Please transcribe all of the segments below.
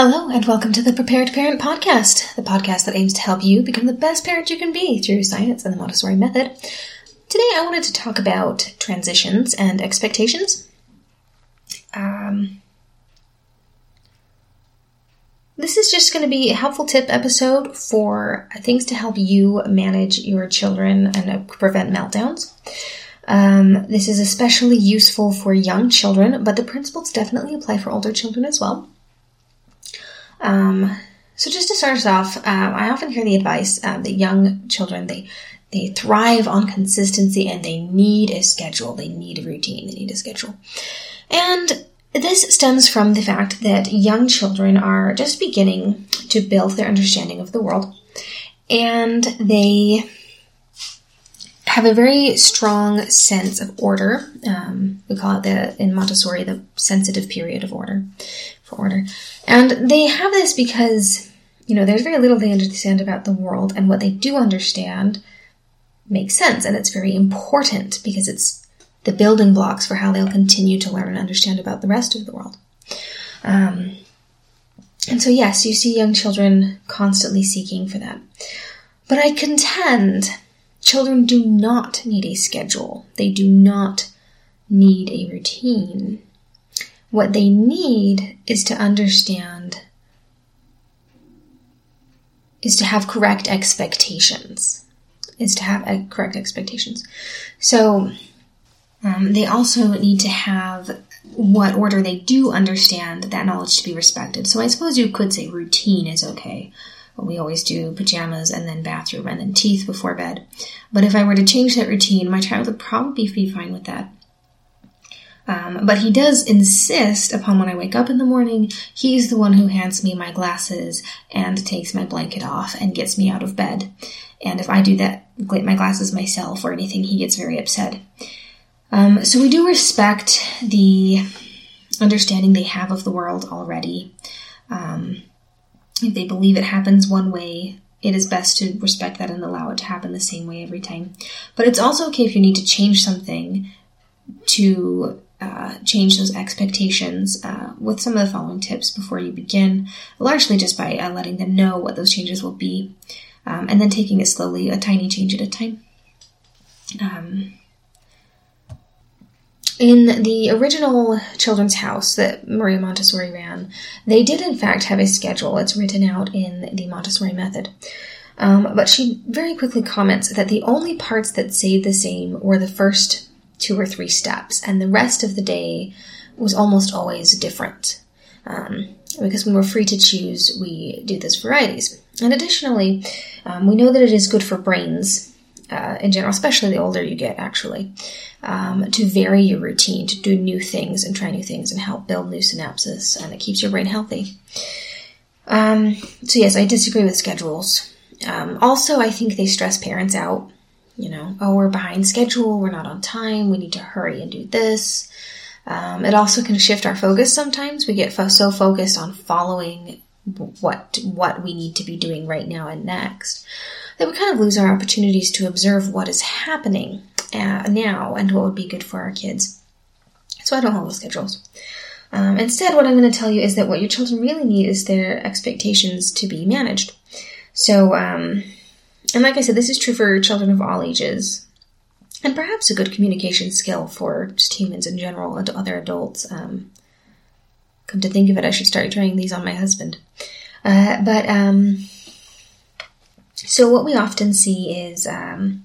Hello, and welcome to the Prepared Parent Podcast, the podcast that aims to help you become the best parent you can be through science and the Montessori method. Today, I wanted to talk about transitions and expectations. Um, this is just going to be a helpful tip episode for things to help you manage your children and prevent meltdowns. Um, this is especially useful for young children, but the principles definitely apply for older children as well. Um, so just to start us off, um, I often hear the advice um, that young children they they thrive on consistency and they need a schedule. They need a routine. They need a schedule, and this stems from the fact that young children are just beginning to build their understanding of the world, and they have a very strong sense of order. Um, we call it the in Montessori the sensitive period of order order, and they have this because you know there's very little they understand about the world, and what they do understand makes sense, and it's very important because it's the building blocks for how they'll continue to learn and understand about the rest of the world. Um, and so, yes, you see young children constantly seeking for that. But I contend Children do not need a schedule. They do not need a routine. What they need is to understand, is to have correct expectations. Is to have correct expectations. So, um, they also need to have what order they do understand that knowledge to be respected. So I suppose you could say routine is okay we always do pajamas and then bathroom and then teeth before bed. But if I were to change that routine, my child would probably be fine with that. Um, but he does insist upon when I wake up in the morning, he's the one who hands me my glasses and takes my blanket off and gets me out of bed. And if I do that, my glasses myself or anything, he gets very upset. Um, so we do respect the understanding they have of the world already. Um, if they believe it happens one way, it is best to respect that and allow it to happen the same way every time. But it's also okay if you need to change something to uh, change those expectations uh, with some of the following tips before you begin, largely just by uh, letting them know what those changes will be, um, and then taking it slowly, a tiny change at a time. Um, in the original children's house that Maria Montessori ran, they did in fact have a schedule. It's written out in the Montessori method. Um, but she very quickly comments that the only parts that stayed the same were the first two or three steps, and the rest of the day was almost always different. Um, because when we're free to choose, we do those varieties. And additionally, um, we know that it is good for brains uh, in general, especially the older you get, actually, um, to vary your routine, to do new things and try new things and help build new synapses, and it keeps your brain healthy. Um, so, yes, I disagree with schedules. Um, also, I think they stress parents out. You know, oh, we're behind schedule, we're not on time, we need to hurry and do this. Um, it also can shift our focus sometimes. We get fo- so focused on following what what we need to be doing right now and next that we kind of lose our opportunities to observe what is happening uh, now and what would be good for our kids. So I don't hold schedules. Um, instead, what I'm going to tell you is that what your children really need is their expectations to be managed. So, um, and like I said, this is true for children of all ages, and perhaps a good communication skill for just humans in general and other adults. Um, come to think of it, I should start trying these on my husband. Uh, but um, so what we often see is um,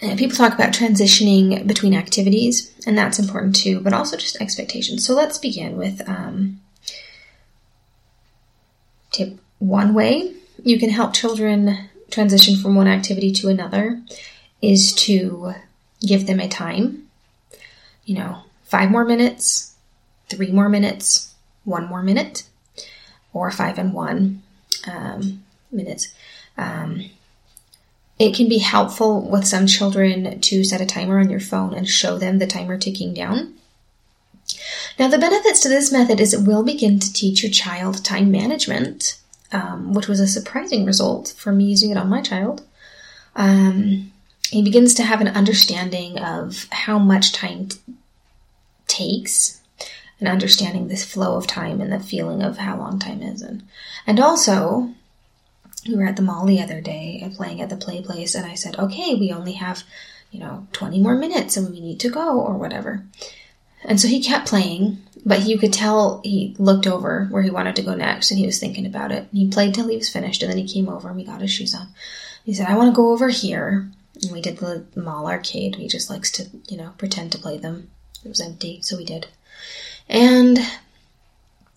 people talk about transitioning between activities, and that's important too, but also just expectations. So let's begin with um, tip one way you can help children transition from one activity to another is to give them a time. You know, five more minutes, three more minutes, one more minute, or five and one um, minutes. Um, it can be helpful with some children to set a timer on your phone and show them the timer ticking down. Now, the benefits to this method is it will begin to teach your child time management, um, which was a surprising result for me using it on my child. Um, he begins to have an understanding of how much time t- takes and understanding this flow of time and the feeling of how long time is. And, and also, we were at the mall the other day and playing at the play place, and I said, okay, we only have, you know, 20 more minutes and we need to go or whatever. And so he kept playing, but you could tell he looked over where he wanted to go next and he was thinking about it. And he played till he was finished and then he came over and we got his shoes on. He said, I want to go over here. And we did the mall arcade. He just likes to, you know, pretend to play them. It was empty, so we did. And,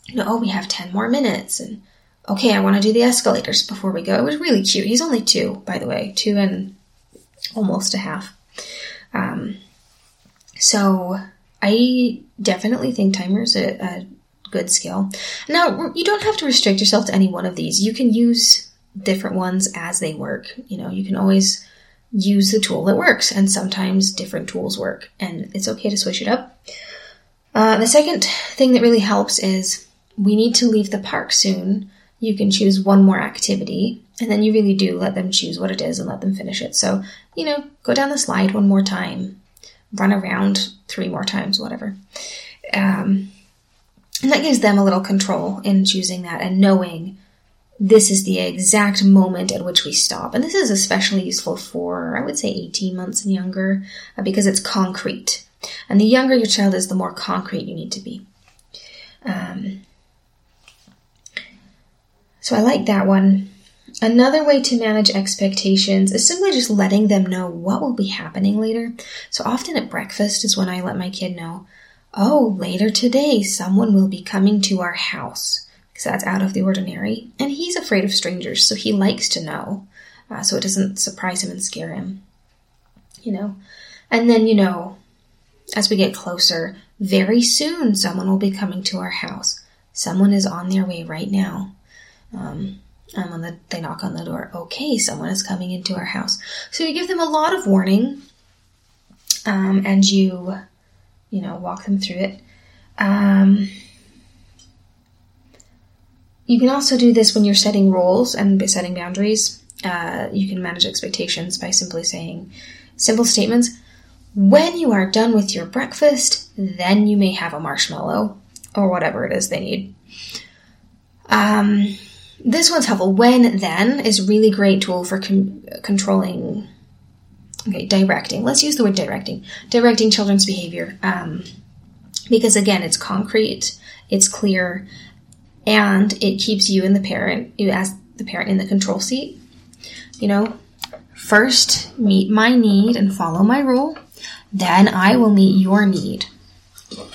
you know, oh, we have 10 more minutes. And, okay, I want to do the escalators before we go. It was really cute. He's only two, by the way, two and almost a half. Um, so I definitely think timer is a, a good skill. Now, you don't have to restrict yourself to any one of these. You can use different ones as they work. You know, you can always use the tool that works, and sometimes different tools work, and it's okay to switch it up. Uh, the second thing that really helps is we need to leave the park soon. You can choose one more activity, and then you really do let them choose what it is and let them finish it. So, you know, go down the slide one more time, run around three more times, whatever. Um, and that gives them a little control in choosing that and knowing this is the exact moment at which we stop. And this is especially useful for, I would say, 18 months and younger, uh, because it's concrete. And the younger your child is, the more concrete you need to be. Um, so I like that one. Another way to manage expectations is simply just letting them know what will be happening later. So often at breakfast is when I let my kid know, oh, later today someone will be coming to our house because that's out of the ordinary. And he's afraid of strangers, so he likes to know, uh, so it doesn't surprise him and scare him. You know? And then, you know, as we get closer, very soon someone will be coming to our house. Someone is on their way right now. Um, and when the, they knock on the door, okay, someone is coming into our house. So you give them a lot of warning, um, and you, you know, walk them through it. Um, you can also do this when you're setting rules and setting boundaries. Uh, you can manage expectations by simply saying simple statements. When you are done with your breakfast, then you may have a marshmallow or whatever it is they need. Um, this one's helpful. When then is really great tool for com- controlling. Okay, directing. Let's use the word directing. Directing children's behavior. Um, because again, it's concrete, it's clear, and it keeps you and the parent, you as the parent in the control seat. You know, first meet my need and follow my rule, then I will meet your need.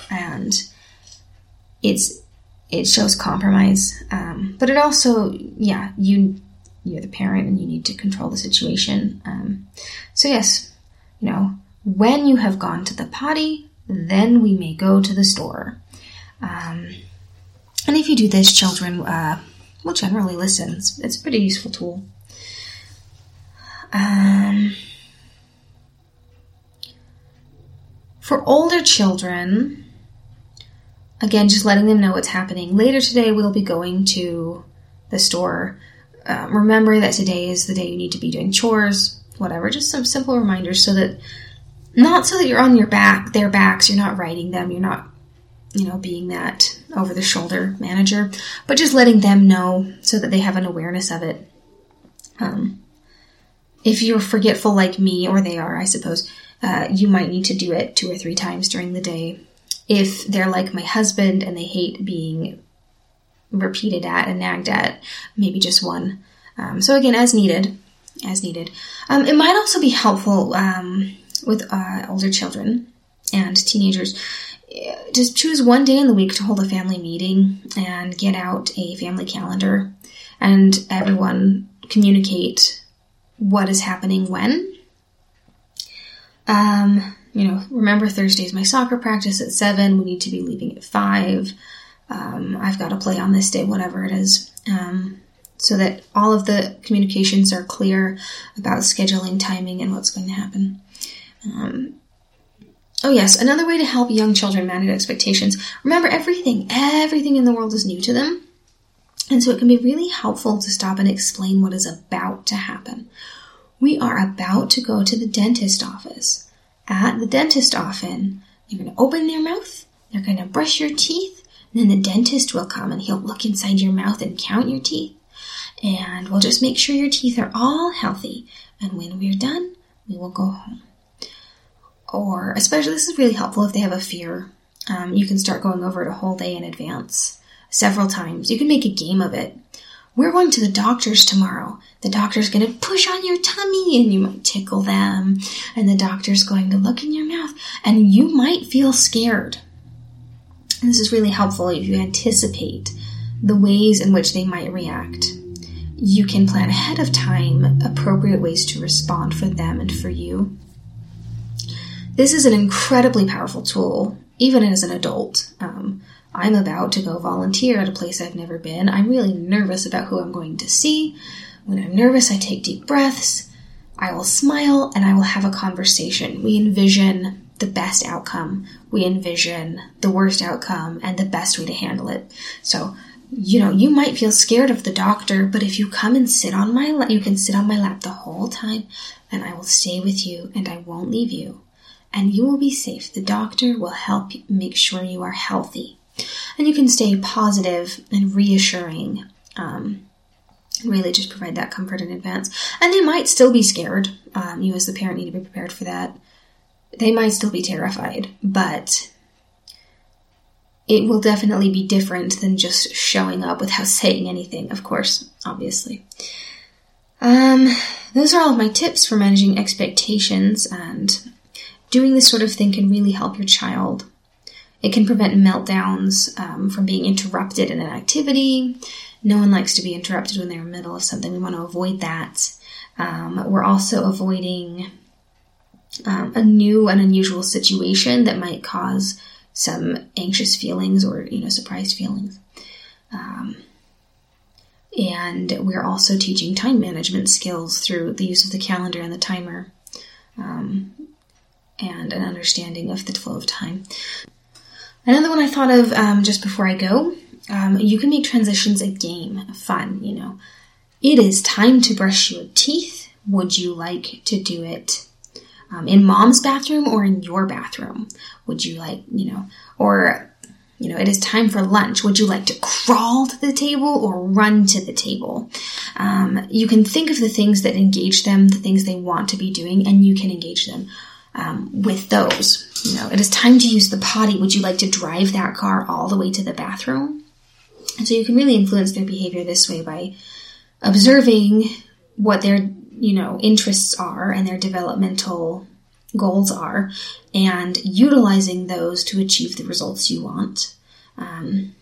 And it's it shows compromise, um, but it also, yeah, you you're the parent and you need to control the situation. Um, so yes, you know, when you have gone to the potty, then we may go to the store. Um, and if you do this, children uh, will generally listen. It's, it's a pretty useful tool. Um, for older children, again, just letting them know what's happening. Later today, we'll be going to the store. Um, remember that today is the day you need to be doing chores, whatever. Just some simple reminders so that, not so that you're on your back, their backs, you're not writing them, you're not, you know, being that over the shoulder manager, but just letting them know so that they have an awareness of it. Um, if you're forgetful like me, or they are, I suppose, uh, you might need to do it two or three times during the day if they're like my husband and they hate being repeated at and nagged at, maybe just one. Um, so again, as needed, as needed. Um, it might also be helpful um, with uh, older children and teenagers. Just choose one day in the week to hold a family meeting and get out a family calendar and everyone communicate what is happening when. Um, you know, remember Thursday's my soccer practice at seven. We need to be leaving at five. Um, I've got to play on this day, whatever it is. Um, so that all of the communications are clear about scheduling, timing, and what's going to happen. Um, oh, yes, another way to help young children manage expectations. Remember, everything, everything in the world is new to them. And so it can be really helpful to stop and explain what is about to happen. We are about to go to the dentist office at the dentist often, they're going to open their mouth, they're going to brush your teeth. And then the dentist will come and he'll look inside your mouth and count your teeth. And we'll just make sure your teeth are all healthy. And when we're done, we will go home. Or, especially, this is really helpful if they have a fear. Um, you can start going over it a whole day in advance, several times. You can make a game of it. We're going to the doctor's tomorrow. The doctor's going to push on your tummy and you might tickle them. And the doctor's going to look in your mouth and you might feel scared. And this is really helpful if you anticipate the ways in which they might react. You can plan ahead of time appropriate ways to respond for them and for you. This is an incredibly powerful tool, even as an adult. Um, I'm about to go volunteer at a place I've never been. I'm really nervous about who I'm going to see. When I'm nervous, I take deep breaths. I will smile and I will have a conversation. We envision the best outcome. We envision the worst outcome and the best way to handle it. So, you know, you might feel scared of the doctor, but if you come and sit on my lap, you can sit on my lap the whole time and I will stay with you and I won't leave you. And you will be safe. The doctor will help make sure you are healthy and you can stay positive and reassuring. Um, really just provide that comfort in advance. And they might still be scared. Um, you, as the parent, need to be prepared for that. They might still be terrified, but it will definitely be different than just showing up without saying anything, of course, obviously. Um, those are all of my tips for managing expectations, and doing this sort of thing can really help your child it can prevent meltdowns um, from being interrupted in an activity. No one likes to be interrupted when they're in the middle of something. We want to avoid that. Um, we're also avoiding um, a new and unusual situation that might cause some anxious feelings or you know surprised feelings. Um, and we're also teaching time management skills through the use of the calendar and the timer um, and an understanding of the flow of time. Another one I thought of um, just before I go um, you can make transitions a game, fun, you know. It is time to brush your teeth. Would you like to do it um, in mom's bathroom or in your bathroom? Would you like, you know, or, you know, it is time for lunch. Would you like to crawl to the table or run to the table? Um, you can think of the things that engage them, the things they want to be doing, and you can engage them um, with those. You know, it is time to use the potty. Would you like to drive that car all the way to the bathroom? And so you can really influence their behavior this way by observing what their, you know, interests are and their developmental goals are and utilizing those to achieve the results you want. Um,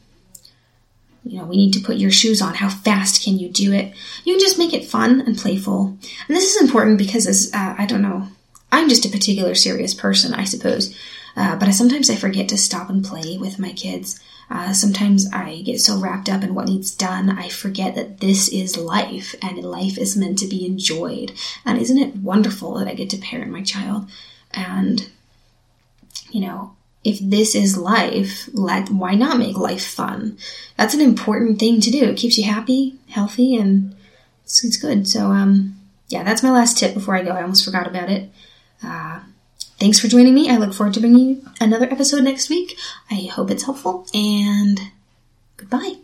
you know, we need to put your shoes on. How fast can you do it? You can just make it fun and playful. And this is important because, as uh, I don't know, I'm just a particular serious person, I suppose. Uh, but I, sometimes I forget to stop and play with my kids. Uh, sometimes I get so wrapped up in what needs done, I forget that this is life and life is meant to be enjoyed. And isn't it wonderful that I get to parent my child? And, you know, if this is life, let why not make life fun? That's an important thing to do. It keeps you happy, healthy, and it's, it's good. So, um, yeah, that's my last tip before I go. I almost forgot about it. Uh, thanks for joining me. I look forward to bringing you another episode next week. I hope it's helpful, and goodbye.